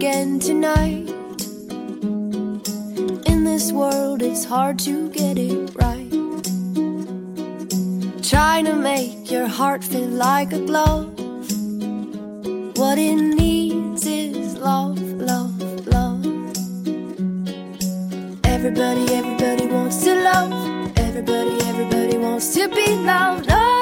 again tonight. In this world, it's hard to get it right. Trying to make your heart feel like a glove. What it needs is love, love, love. Everybody, everybody wants to love. Everybody, everybody wants to be loved. Oh,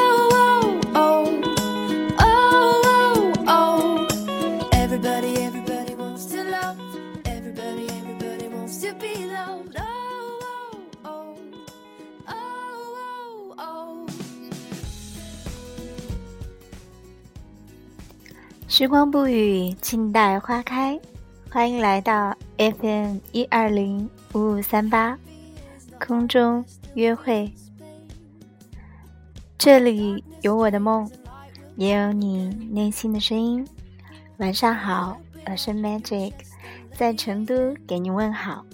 时光不语，静待花开。欢迎来到 FM 一二零五五三八空中约会。这里有我的梦，也有你内心的声音。晚上好，我是 Magic，在成都给你问好。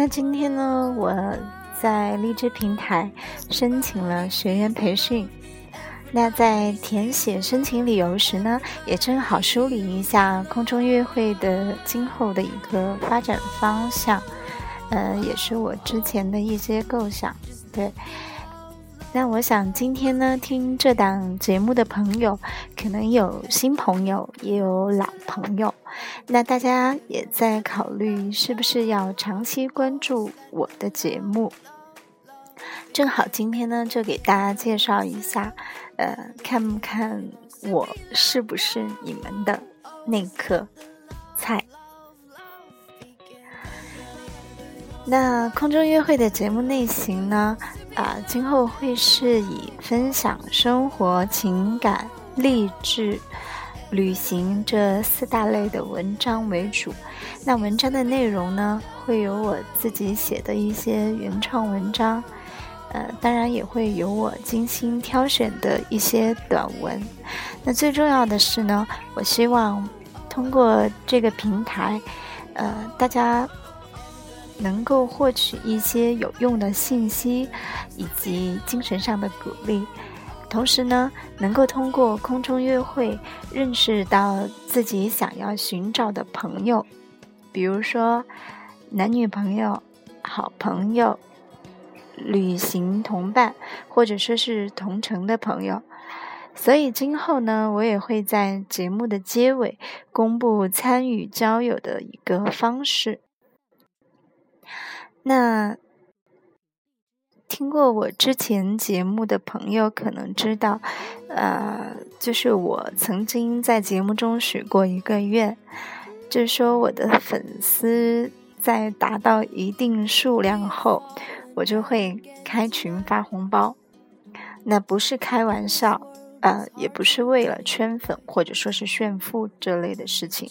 那今天呢，我在荔枝平台申请了学员培训。那在填写申请理由时呢，也正好梳理一下空中约会的今后的一个发展方向，呃，也是我之前的一些构想。对，那我想今天呢，听这档节目的朋友，可能有新朋友，也有老朋友。那大家也在考虑是不是要长期关注我的节目。正好今天呢，就给大家介绍一下，呃，看不看我是不是你们的那颗菜？那空中约会的节目类型呢？啊、今后会是以分享生活、情感、励志、旅行这四大类的文章为主。那文章的内容呢，会有我自己写的一些原创文章，呃，当然也会有我精心挑选的一些短文。那最重要的是呢，我希望通过这个平台，呃，大家能够获取一些有用的信息，以及精神上的鼓励。同时呢，能够通过空中约会认识到自己想要寻找的朋友，比如说男女朋友、好朋友、旅行同伴，或者说是同城的朋友。所以今后呢，我也会在节目的结尾公布参与交友的一个方式。那听过我之前节目的朋友可能知道，呃，就是我曾经在节目中许过一个愿，就是说我的粉丝在达到一定数量后，我就会开群发红包。那不是开玩笑，呃，也不是为了圈粉或者说是炫富这类的事情。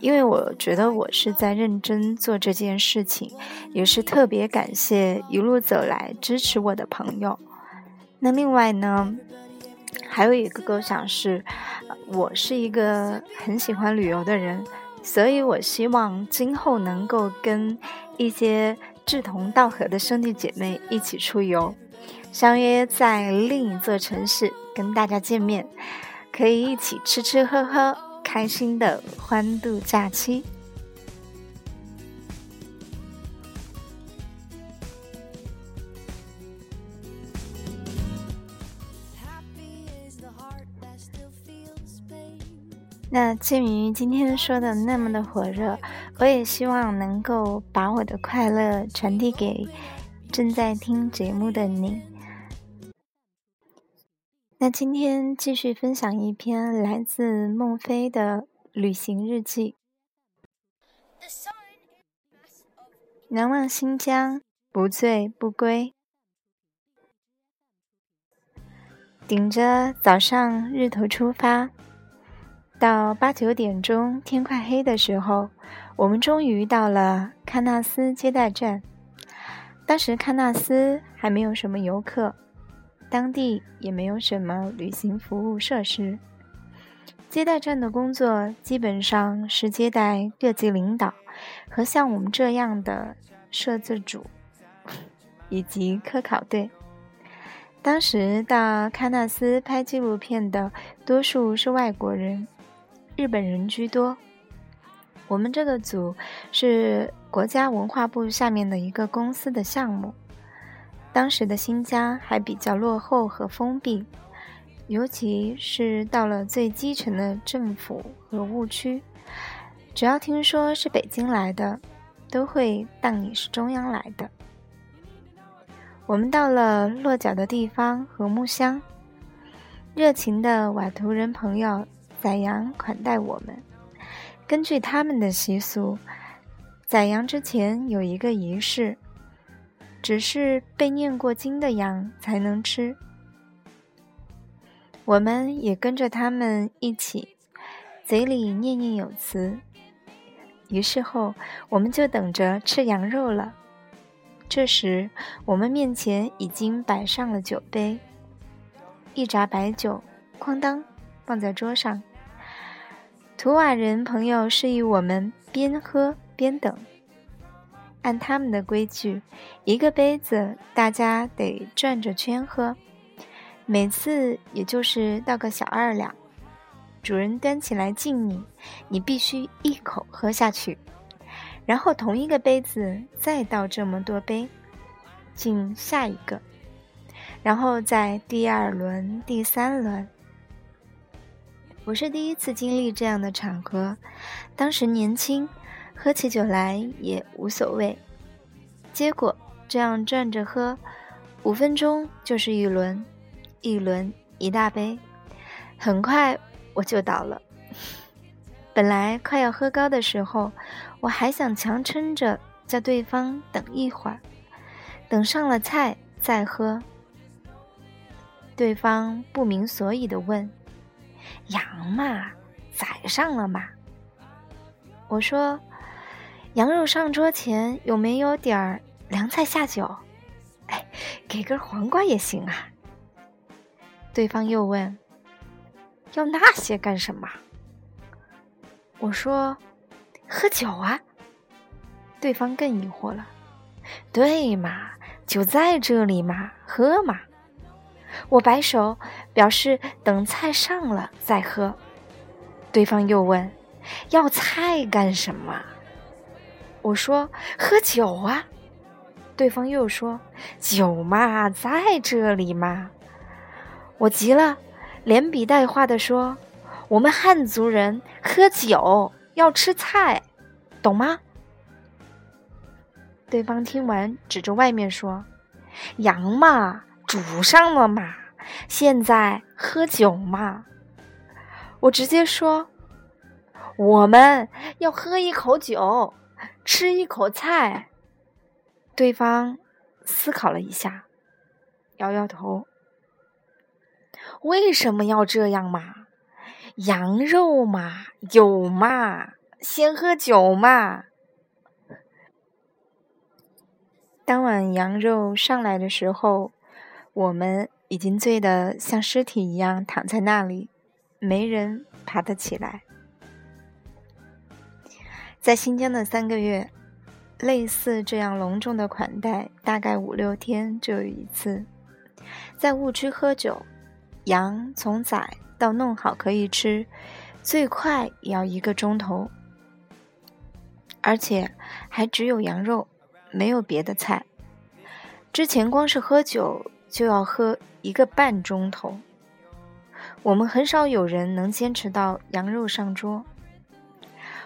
因为我觉得我是在认真做这件事情，也是特别感谢一路走来支持我的朋友。那另外呢，还有一个构想是，我是一个很喜欢旅游的人，所以我希望今后能够跟一些志同道合的兄弟姐妹一起出游，相约在另一座城市跟大家见面，可以一起吃吃喝喝。开心的欢度假期。那鉴于今天说的那么的火热，我也希望能够把我的快乐传递给正在听节目的你。那今天继续分享一篇来自孟非的旅行日记。难忘新疆，不醉不归。顶着早上日头出发，到八九点钟，天快黑的时候，我们终于到了喀纳斯接待站。当时喀纳斯还没有什么游客，当地也没有什么旅行服务设施。接待站的工作基本上是接待各级领导和像我们这样的摄制组以及科考队。当时到喀纳斯拍纪录片的多数是外国人，日本人居多。我们这个组是国家文化部下面的一个公司的项目。当时的新疆还比较落后和封闭，尤其是到了最基层的政府和务区，只要听说是北京来的，都会当你是中央来的。我们到了落脚的地方和木乡，热情的瓦图人朋友宰羊款待我们。根据他们的习俗，宰羊之前有一个仪式，只是被念过经的羊才能吃。我们也跟着他们一起，嘴里念念有词。仪式后，我们就等着吃羊肉了。这时，我们面前已经摆上了酒杯，一扎白酒，哐当放在桌上。图瓦人朋友示意我们边喝边等。按他们的规矩，一个杯子大家得转着圈喝，每次也就是倒个小二两。主人端起来敬你，你必须一口喝下去，然后同一个杯子再倒这么多杯，敬下一个，然后在第二轮、第三轮。我是第一次经历这样的场合，当时年轻，喝起酒来也无所谓。结果这样转着喝，五分钟就是一轮，一轮一大杯，很快我就倒了。本来快要喝高的时候，我还想强撑着叫对方等一会儿，等上了菜再喝。对方不明所以的问。羊嘛，宰上了嘛。我说，羊肉上桌前有没有点儿凉菜下酒？哎，给根黄瓜也行啊。对方又问，要那些干什么？我说，喝酒啊。对方更疑惑了，对嘛，酒在这里嘛，喝嘛。我摆手表示等菜上了再喝。对方又问：“要菜干什么？”我说：“喝酒啊。”对方又说：“酒嘛，在这里嘛。”我急了，连比带话的说：“我们汉族人喝酒要吃菜，懂吗？”对方听完，指着外面说：“羊嘛。”煮上了嘛，现在喝酒嘛。我直接说，我们要喝一口酒，吃一口菜。对方思考了一下，摇摇头。为什么要这样嘛？羊肉嘛，有嘛，先喝酒嘛。当晚羊肉上来的时候。我们已经醉得像尸体一样躺在那里，没人爬得起来。在新疆的三个月，类似这样隆重的款待，大概五六天就有一次。在误区喝酒，羊从宰到弄好可以吃，最快也要一个钟头，而且还只有羊肉，没有别的菜。之前光是喝酒。就要喝一个半钟头。我们很少有人能坚持到羊肉上桌。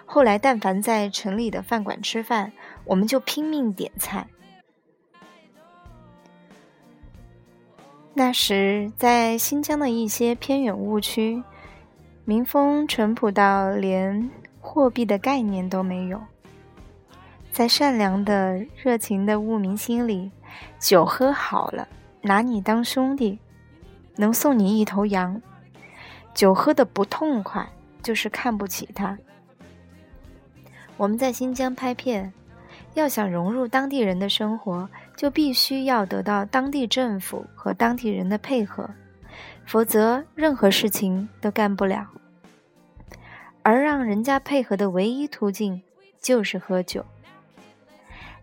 后来，但凡在城里的饭馆吃饭，我们就拼命点菜。那时，在新疆的一些偏远误区，民风淳朴到连货币的概念都没有。在善良的、热情的牧民心里，酒喝好了。拿你当兄弟，能送你一头羊，酒喝的不痛快，就是看不起他。我们在新疆拍片，要想融入当地人的生活，就必须要得到当地政府和当地人的配合，否则任何事情都干不了。而让人家配合的唯一途径就是喝酒。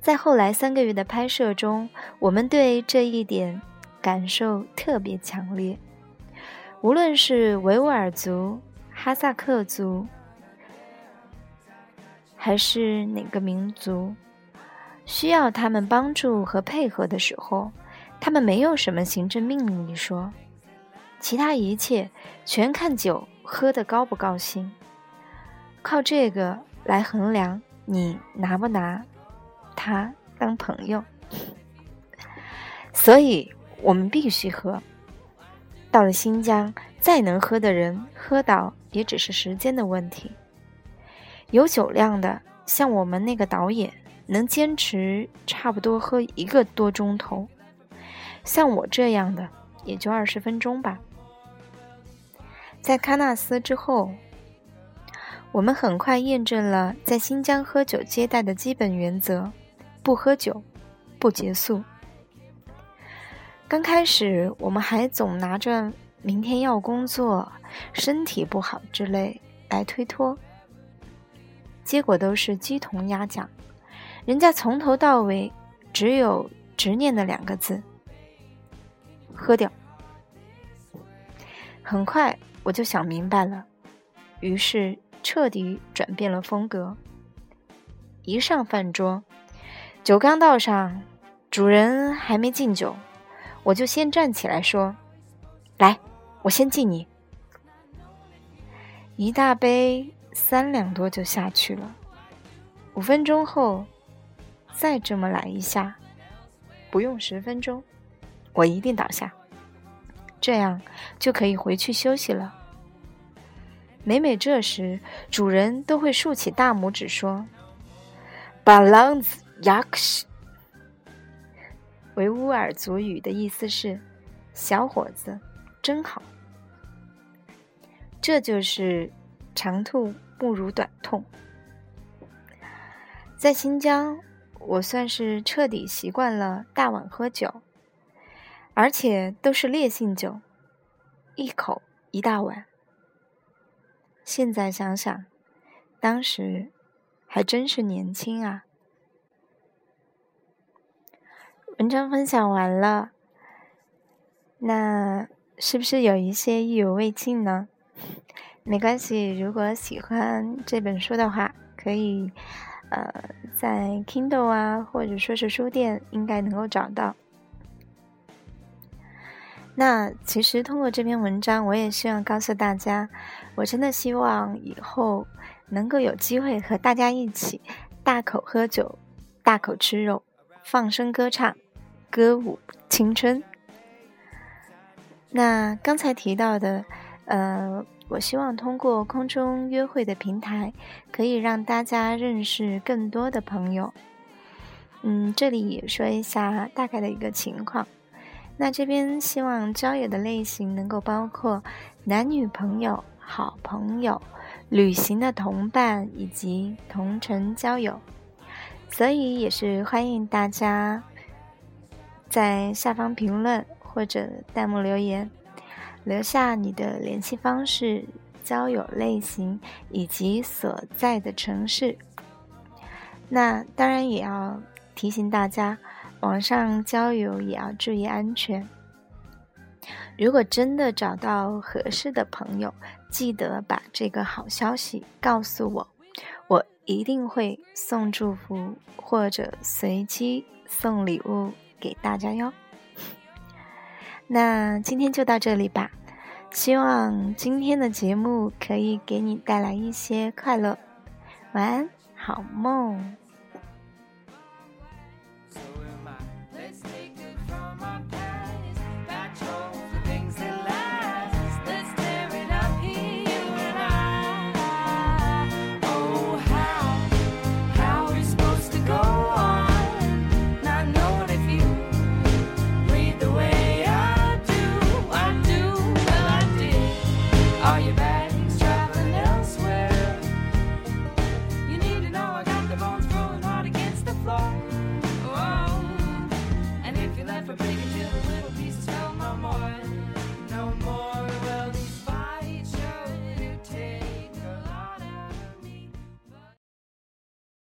在后来三个月的拍摄中，我们对这一点感受特别强烈。无论是维吾尔族、哈萨克族，还是哪个民族，需要他们帮助和配合的时候，他们没有什么行政命令一说，其他一切全看酒喝得高不高兴。靠这个来衡量你拿不拿他当朋友，所以我们必须喝。到了新疆，再能喝的人喝倒也只是时间的问题。有酒量的，像我们那个导演，能坚持差不多喝一个多钟头；像我这样的，也就二十分钟吧。在喀纳斯之后。我们很快验证了在新疆喝酒接待的基本原则：不喝酒，不结束。刚开始，我们还总拿着明天要工作、身体不好之类来推脱，结果都是鸡同鸭讲。人家从头到尾只有执念的两个字：喝掉。很快我就想明白了，于是。彻底转变了风格。一上饭桌，酒刚倒上，主人还没敬酒，我就先站起来说：“来，我先敬你。”一大杯三两多就下去了。五分钟后，再这么来一下，不用十分钟，我一定倒下，这样就可以回去休息了。每每这时，主人都会竖起大拇指说 b a l a n s yaks”，维吾尔族语的意思是“小伙子，真好”。这就是长吐不如短痛。在新疆，我算是彻底习惯了大碗喝酒，而且都是烈性酒，一口一大碗。现在想想，当时还真是年轻啊。文章分享完了，那是不是有一些意犹未尽呢？没关系，如果喜欢这本书的话，可以呃在 Kindle 啊，或者说是书店，应该能够找到。那其实通过这篇文章，我也希望告诉大家，我真的希望以后能够有机会和大家一起大口喝酒、大口吃肉、放声歌唱、歌舞青春。那刚才提到的，呃，我希望通过空中约会的平台，可以让大家认识更多的朋友。嗯，这里也说一下大概的一个情况。那这边希望交友的类型能够包括男女朋友、好朋友、旅行的同伴以及同城交友，所以也是欢迎大家在下方评论或者弹幕留言，留下你的联系方式、交友类型以及所在的城市。那当然也要提醒大家。网上交友也要注意安全。如果真的找到合适的朋友，记得把这个好消息告诉我，我一定会送祝福或者随机送礼物给大家哟。那今天就到这里吧，希望今天的节目可以给你带来一些快乐。晚安，好梦。